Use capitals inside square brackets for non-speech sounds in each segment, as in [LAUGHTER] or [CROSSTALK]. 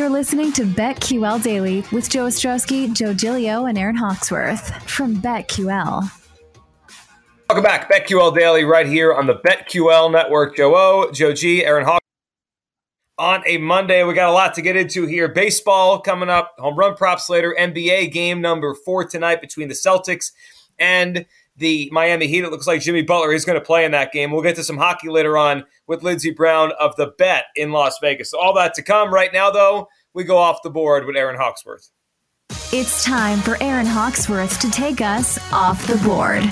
You're listening to BetQL Daily with Joe Ostrowski, Joe Gilio, and Aaron Hawksworth from BetQL. Welcome back, BetQL Daily, right here on the BetQL Network. Joe O, Joe G, Aaron Hawk. On a Monday, we got a lot to get into here. Baseball coming up, home run props later, NBA game number four tonight between the Celtics and the Miami Heat. It looks like Jimmy Butler is going to play in that game. We'll get to some hockey later on with Lindsey Brown of the Bet in Las Vegas. So all that to come. Right now, though, we go off the board with Aaron Hawksworth. It's time for Aaron Hawksworth to take us off the board.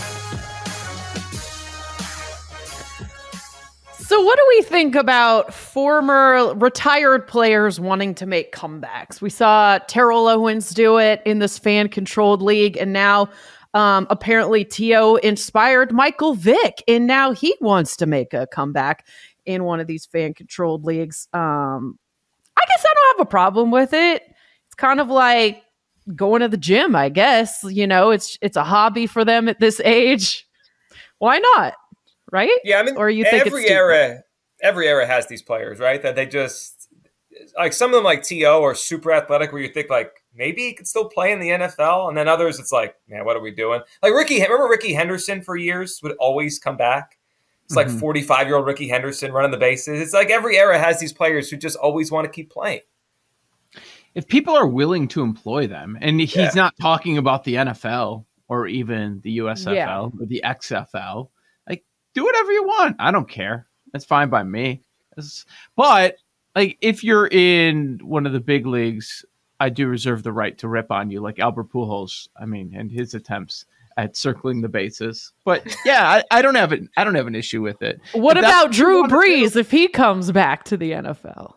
So, what do we think about former retired players wanting to make comebacks? We saw Terrell Owens do it in this fan controlled league, and now um, apparently T.O. inspired Michael Vick, and now he wants to make a comeback in one of these fan controlled leagues. Um, I guess I don't have a problem with it. It's kind of like going to the gym, I guess. You know, it's it's a hobby for them at this age. Why not? right? Yeah, I mean, or you think every era, every era has these players, right? That they just like some of them, like T.O., are super athletic, where you think like maybe he could still play in the NFL, and then others, it's like, man, what are we doing? Like Ricky, remember Rickey Henderson for years would always come back. It's like mm-hmm. 45 year old Rickey Henderson running the bases. It's like every era has these players who just always want to keep playing. If people are willing to employ them, and he's yeah. not talking about the NFL or even the USFL yeah. or the XFL, like do whatever you want. I don't care. That's fine by me. It's, but like if you're in one of the big leagues, I do reserve the right to rip on you, like Albert Pujols. I mean, and his attempts at circling the bases. But yeah, I, I don't have an I don't have an issue with it. What if about Drew Brees if he comes back to the NFL?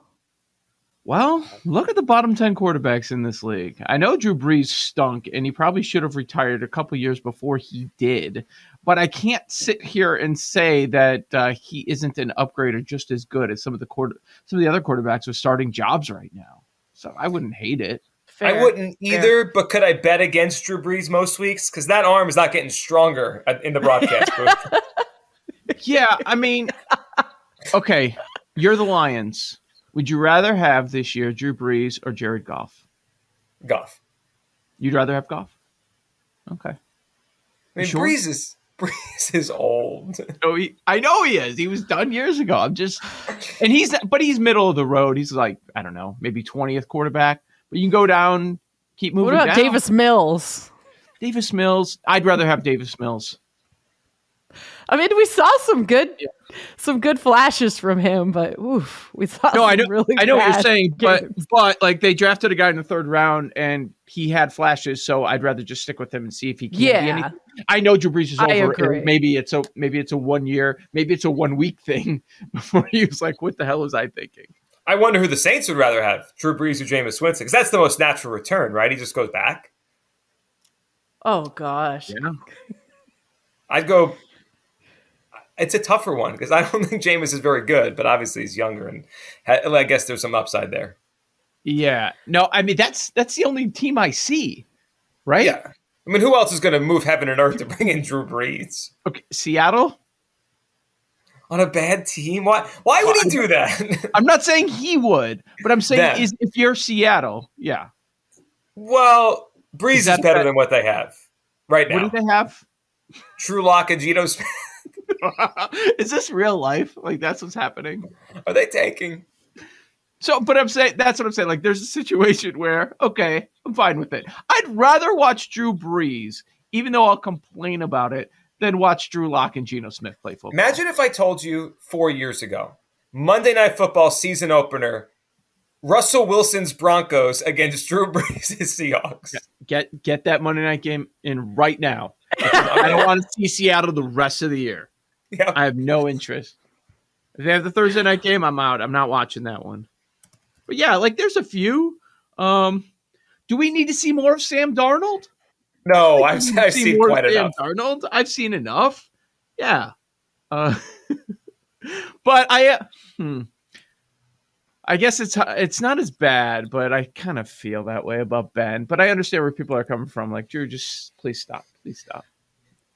Well, look at the bottom 10 quarterbacks in this league. I know Drew Brees stunk and he probably should have retired a couple years before he did, but I can't sit here and say that uh, he isn't an upgrade or just as good as some of the quarter, some of the other quarterbacks with starting jobs right now. So I wouldn't hate it. Fair. I wouldn't either, Fair. but could I bet against Drew Brees most weeks? Because that arm is not getting stronger in the broadcast [LAUGHS] booth. yeah, I mean, okay, you're the Lions. Would you rather have this year Drew Brees or Jared Goff? Goff. You'd rather have Goff? Okay. I mean, sure? Brees is Brees is old. Oh, he, I know he is. He was done years ago. I'm just, and he's, but he's middle of the road. He's like, I don't know, maybe 20th quarterback. But you can go down, keep moving. What about down. Davis Mills? Davis Mills. I'd rather have Davis Mills. I mean, we saw some good, yeah. some good flashes from him, but oof, we saw. No, I know, really I know what you're saying, games. but but like they drafted a guy in the third round and he had flashes, so I'd rather just stick with him and see if he can yeah. be anything. I know Drew Brees is over. Maybe it's a maybe it's a one year, maybe it's a one week thing [LAUGHS] before he was like, "What the hell was I thinking?" I wonder who the Saints would rather have, Drew Brees or Jameis Winston, because that's the most natural return, right? He just goes back. Oh gosh, yeah. [LAUGHS] I'd go it's a tougher one because I don't [LAUGHS] think Jameis is very good, but obviously he's younger and I guess there's some upside there. Yeah. No, I mean that's that's the only team I see, right? Yeah. I mean, who else is going to move heaven and earth to bring in Drew Brees? Okay, Seattle on a bad team. Why? Why would he do that? [LAUGHS] I'm not saying he would, but I'm saying is if you're Seattle, yeah. Well, Brees is, is better that, than what they have right now. What do they have? Drew Lock and Geno Smith. [LAUGHS] Is this real life? Like that's what's happening? Are they taking? So, but I'm saying that's what I'm saying. Like, there's a situation where, okay, I'm fine with it. I'd rather watch Drew Brees, even though I'll complain about it, than watch Drew Lock and Geno Smith play football. Imagine if I told you four years ago, Monday Night Football season opener, Russell Wilson's Broncos against Drew [LAUGHS] Brees' Seahawks. Get get that Monday night game in right now. [LAUGHS] I don't want to see Seattle the rest of the year. [LAUGHS] Yeah. I have no interest. If they have the Thursday night game, I'm out. I'm not watching that one. But yeah, like there's a few. Um, do we need to see more of Sam Darnold? No, I've, I've seen quite enough. Darnold. I've seen enough. Yeah. Uh, [LAUGHS] but I, uh, hmm. I guess it's it's not as bad, but I kind of feel that way about Ben. But I understand where people are coming from. Like, Drew, just please stop, please stop.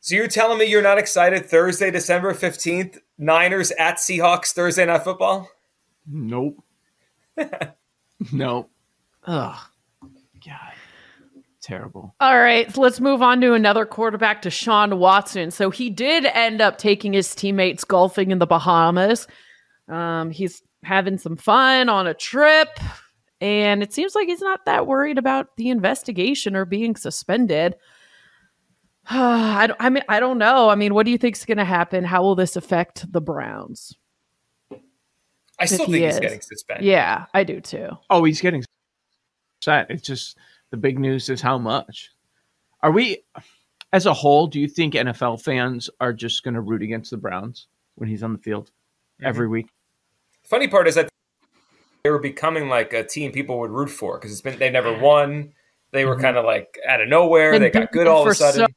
So you're telling me you're not excited Thursday, December 15th, Niners at Seahawks Thursday Night Football? Nope. [LAUGHS] nope. Ugh. God. Terrible. All right, so let's move on to another quarterback, Deshaun Watson. So he did end up taking his teammates golfing in the Bahamas. Um, he's having some fun on a trip, and it seems like he's not that worried about the investigation or being suspended. [SIGHS] I, don't, I mean, I don't know. I mean, what do you think is going to happen? How will this affect the Browns? I still If he think he's is. getting suspended. Yeah, I do too. Oh, he's getting set. It's just the big news is how much. Are we, as a whole, do you think NFL fans are just going to root against the Browns when he's on the field every week? Funny part is that they were becoming like a team people would root for because it's been they never won. They were Mhm. kind of like out of nowhere. Been they got good all of a sudden. so-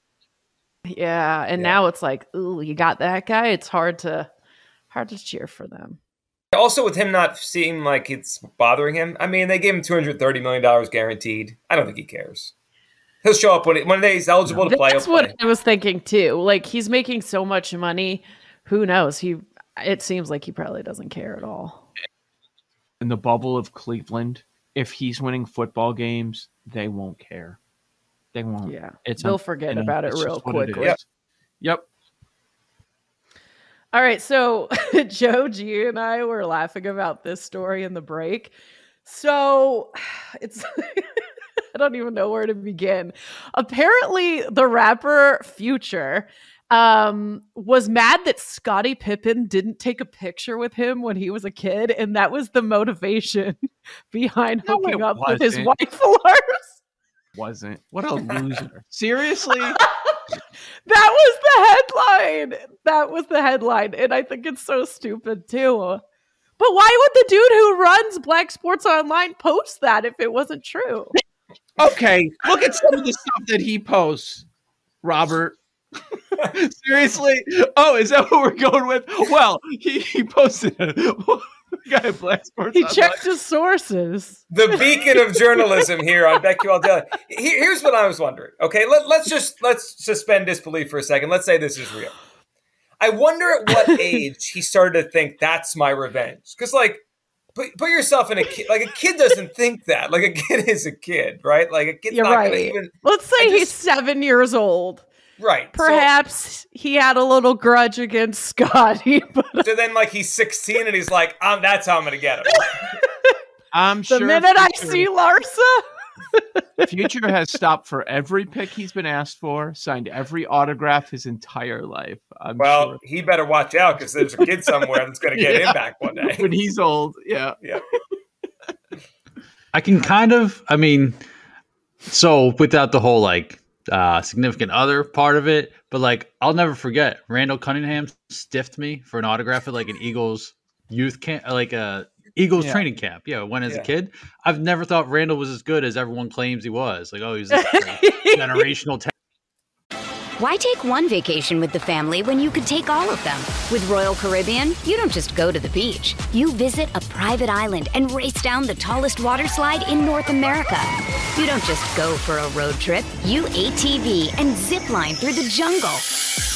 Yeah, and Yeah. now it's like, ooh, you got that guy. It's hard to hard to cheer for them. Also, with him not seem like it's bothering him. I mean, they gave him two hundred thirty million dollars guaranteed. I don't think he cares. He'll show up when it, when he's eligible to play. That's he'll what play. I was thinking too. Like he's making so much money. Who knows? He it seems like he probably doesn't care at all. In the bubble of Cleveland, if he's winning football games, they won't care. They won't. Yeah. It's They'll un- forget you know, about it real just what it quickly. Yep. All right, so [LAUGHS] Joe G and I were laughing about this story in the break. So [SIGHS] it's [LAUGHS] I don't even know where to begin. Apparently, the rapper Future um was mad that Scottie Pippen didn't take a picture with him when he was a kid, and that was the motivation [LAUGHS] behind No, hooking it up with his wife Lars. Wasn't. What a [LAUGHS] loser. Seriously? [LAUGHS] That was the headline. That was the headline. And I think it's so stupid too. But why would the dude who runs Black Sports Online post that if it wasn't true? Okay, look at some of the stuff that he posts, Robert. [LAUGHS] Seriously? Oh, is that what we're going with? Well, he, he posted a [LAUGHS] guy at Black Sports. He checked his sources. the beacon of journalism here on BetQL Daily. Here- Here's what I was wondering. Okay, let, let's just let's suspend disbelief for a second. Let's say this is real. I wonder at what [LAUGHS] age he started to think that's my revenge. Because like, put, put yourself in a kid. Like a kid doesn't think that. Like a kid is a kid, right? Like a kid's You're not right. even Let's say I he's seven years old. Right. So- Perhaps he had a little grudge against Scottie, but [LAUGHS] So, then like he's 16 and he's like, um, that's how I'm gonna get him. [LAUGHS] I'm the sure minute I see Larsa, [LAUGHS] Future has stopped for every pick he's been asked for, signed every autograph his entire life. I'm Well, sure. he better watch out because there's a kid somewhere that's gonna get Yeah. him back one day. When he's old, Yeah. yeah. I can kind of, I mean, so without the whole like uh significant other part of it, but like I'll never forget Randall Cunningham stiffed me for an autograph at like an Eagles youth camp, like a Eagles Yeah. training camp. Yeah, when as Yeah. a kid, I've never thought Randall was as good as everyone claims he was. Like, oh, he's this [LAUGHS] uh, generational. ta- Why take one vacation with the family when you could take all of them? With Royal Caribbean, you don't just go to the beach. You visit a private island and race down the tallest water slide in North America. You don't just go for a road trip. You ATV and zip line through the jungle.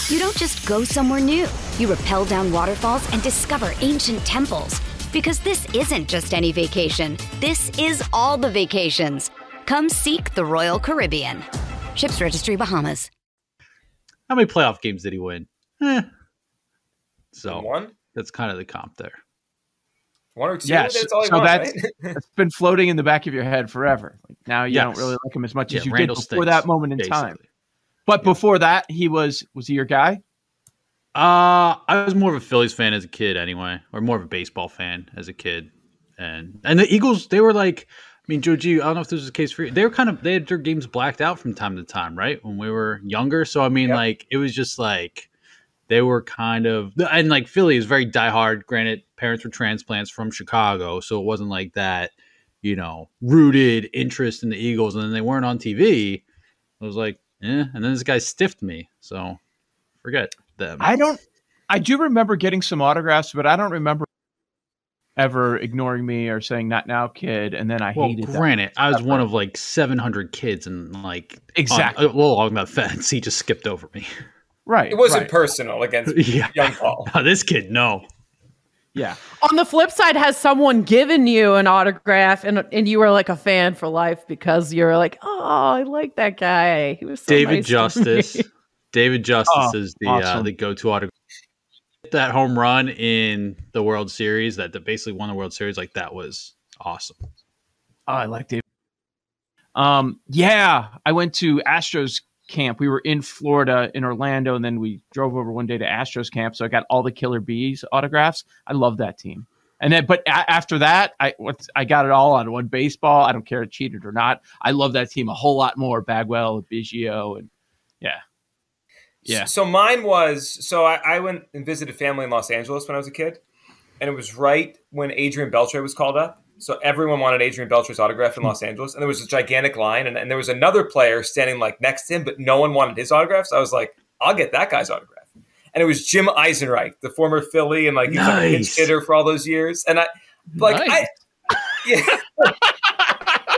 You don't just go somewhere new. You rappel down waterfalls and discover ancient temples. Because this isn't just any vacation. This is all the vacations. Come seek the Royal Caribbean. Ships Registry Bahamas. How many playoff games did he win? Eh. So One, that's kind of the comp there. One or two. Yes, That's all so won, that's- right? [LAUGHS] It's been floating in the back of your head forever. Like now you don't really like him as much Yeah, as you Randall did before stinks, that moment in time. basically. But before that, he was was he your guy? Uh, I was more of a Phillies fan as a kid, anyway, or more of a baseball fan as a kid, and and the Eagles, they were like, I mean, Joe G, I don't know if this is the case for you. They were kind of they had their games blacked out from time to time, right, when we were younger. So I mean, Yep. like it was just like they were kind of and like Philly is very diehard. Granted, parents were transplants from Chicago, so it wasn't like that. you know, rooted interest in the Eagles, and then they weren't on TV. I was like, eh. And then this guy stiffed me, so forget them. I don't. I do remember getting some autographs, but I don't remember ever ignoring me or saying "not now, kid." And then I well, hated. Granted, I was one of like 700 kids, and like exactly on, well along that fence, he just skipped over me. Right. It wasn't right. personal against [LAUGHS] yeah. young Paul. [LAUGHS] No, this kid, no. Yeah. On the flip side, has someone given you an autograph and and you were like a fan for life because you're like, oh, I like that guy. He was so David nice Justice. [LAUGHS] David Justice Oh, is the uh, the go to autograph. That home run in the World Series that, that basically won the World Series, like that was awesome. Oh, I like David. Um, yeah, I went to Astros camp. We were in Florida, in Orlando, and then we drove over one day to Astros camp. So I got all the Killer Bees autographs. I love that team. And then, but a- after that, I I got it all on one baseball. I don't care if cheated or not. I love that team a whole lot more. Bagwell, Biggio, and yeah, yeah. So mine was so I, I went and visited family in Los Angeles when I was a kid, and it was right when Adrian Beltre was called up. So everyone wanted Adrian Beltre's autograph in hmm. Los Angeles, and there was a gigantic line, and, and there was another player standing like next to him, but no one wanted his autograph. So I was like, I'll get that guy's autograph. And it was Jim Eisenreich, the former Philly, and like he was like a pinch hitter for all those years. And I like Nice. I [LAUGHS] yeah.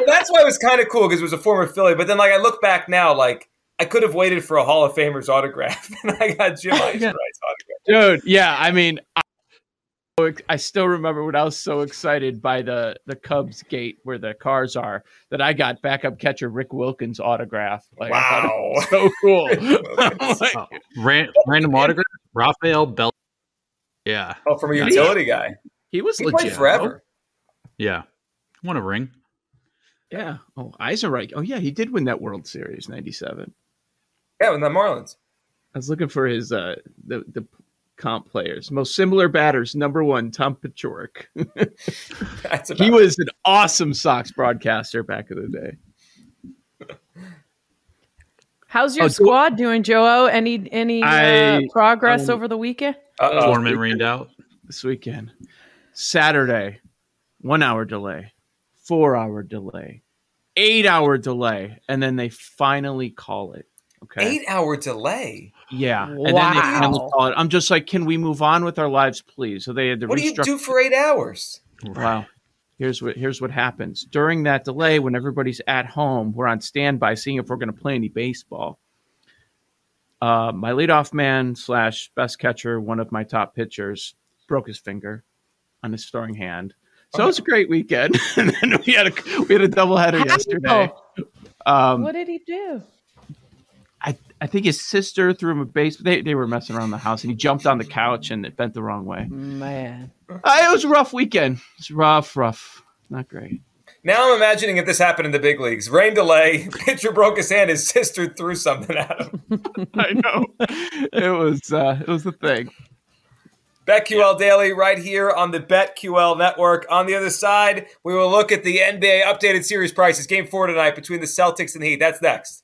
That's why it was kind of cool because it was a former Philly. But then like I look back now, like I could have waited for a Hall of Famer's autograph, [LAUGHS] and I got Jim [LAUGHS] Eisenreich's autograph. dude yeah i mean I, I still remember when i was so excited by the the cubs gate where the cars are that i got backup catcher rick wilkins autograph like I thought it Wow. so cool [LAUGHS] [LAUGHS] like, Oh, ran, random [LAUGHS] autograph, Raphael Bell. Yeah, Oh, from a Yeah. utility guy. he was He legit played forever. yeah. Won a ring. yeah oh eisenreich oh yeah he did win that world series 97 Yeah, with the Marlins. i was looking for his uh the the comp players most similar batters number one tom Paciorek. [LAUGHS] That's about he was an awesome sox broadcaster back in the day How's your Oh, do- squad doing, Joe? Any any uh, progress um, over the weekend? Uh-oh. Tournament rained out. this weekend. Saturday, one hour delay, four hour delay, eight hour delay, and then they finally call it. Okay. Eight hour delay. Yeah. And then they finally Wow. call it. I'm just like, can we move on with our lives, please? So they had to What do you do for eight hours? Wow. Here's what here's what happens during that delay when everybody's at home. We're on standby, seeing if we're going to play any baseball. Uh, my leadoff man slash best catcher, one of my top pitchers, broke his finger on his throwing hand. So it was a great weekend. [LAUGHS] and then we had a we had a doubleheader yesterday. Um, what did he do? I, I think his sister threw him a base. They, they were messing around the house, and he jumped on the couch and it bent the wrong way. Man, Uh, it was a rough weekend. It was rough, rough. Not great. Now I'm imagining if this happened in the big leagues. Rain delay, [LAUGHS] pitcher broke his hand, his sister threw something at him. [LAUGHS] I know. it was uh, it was the thing. BetQL Daily right here on the BetQL network. On the other side, we will look at the NBA updated series prices. Game four tonight between the Celtics and the Heat. That's next.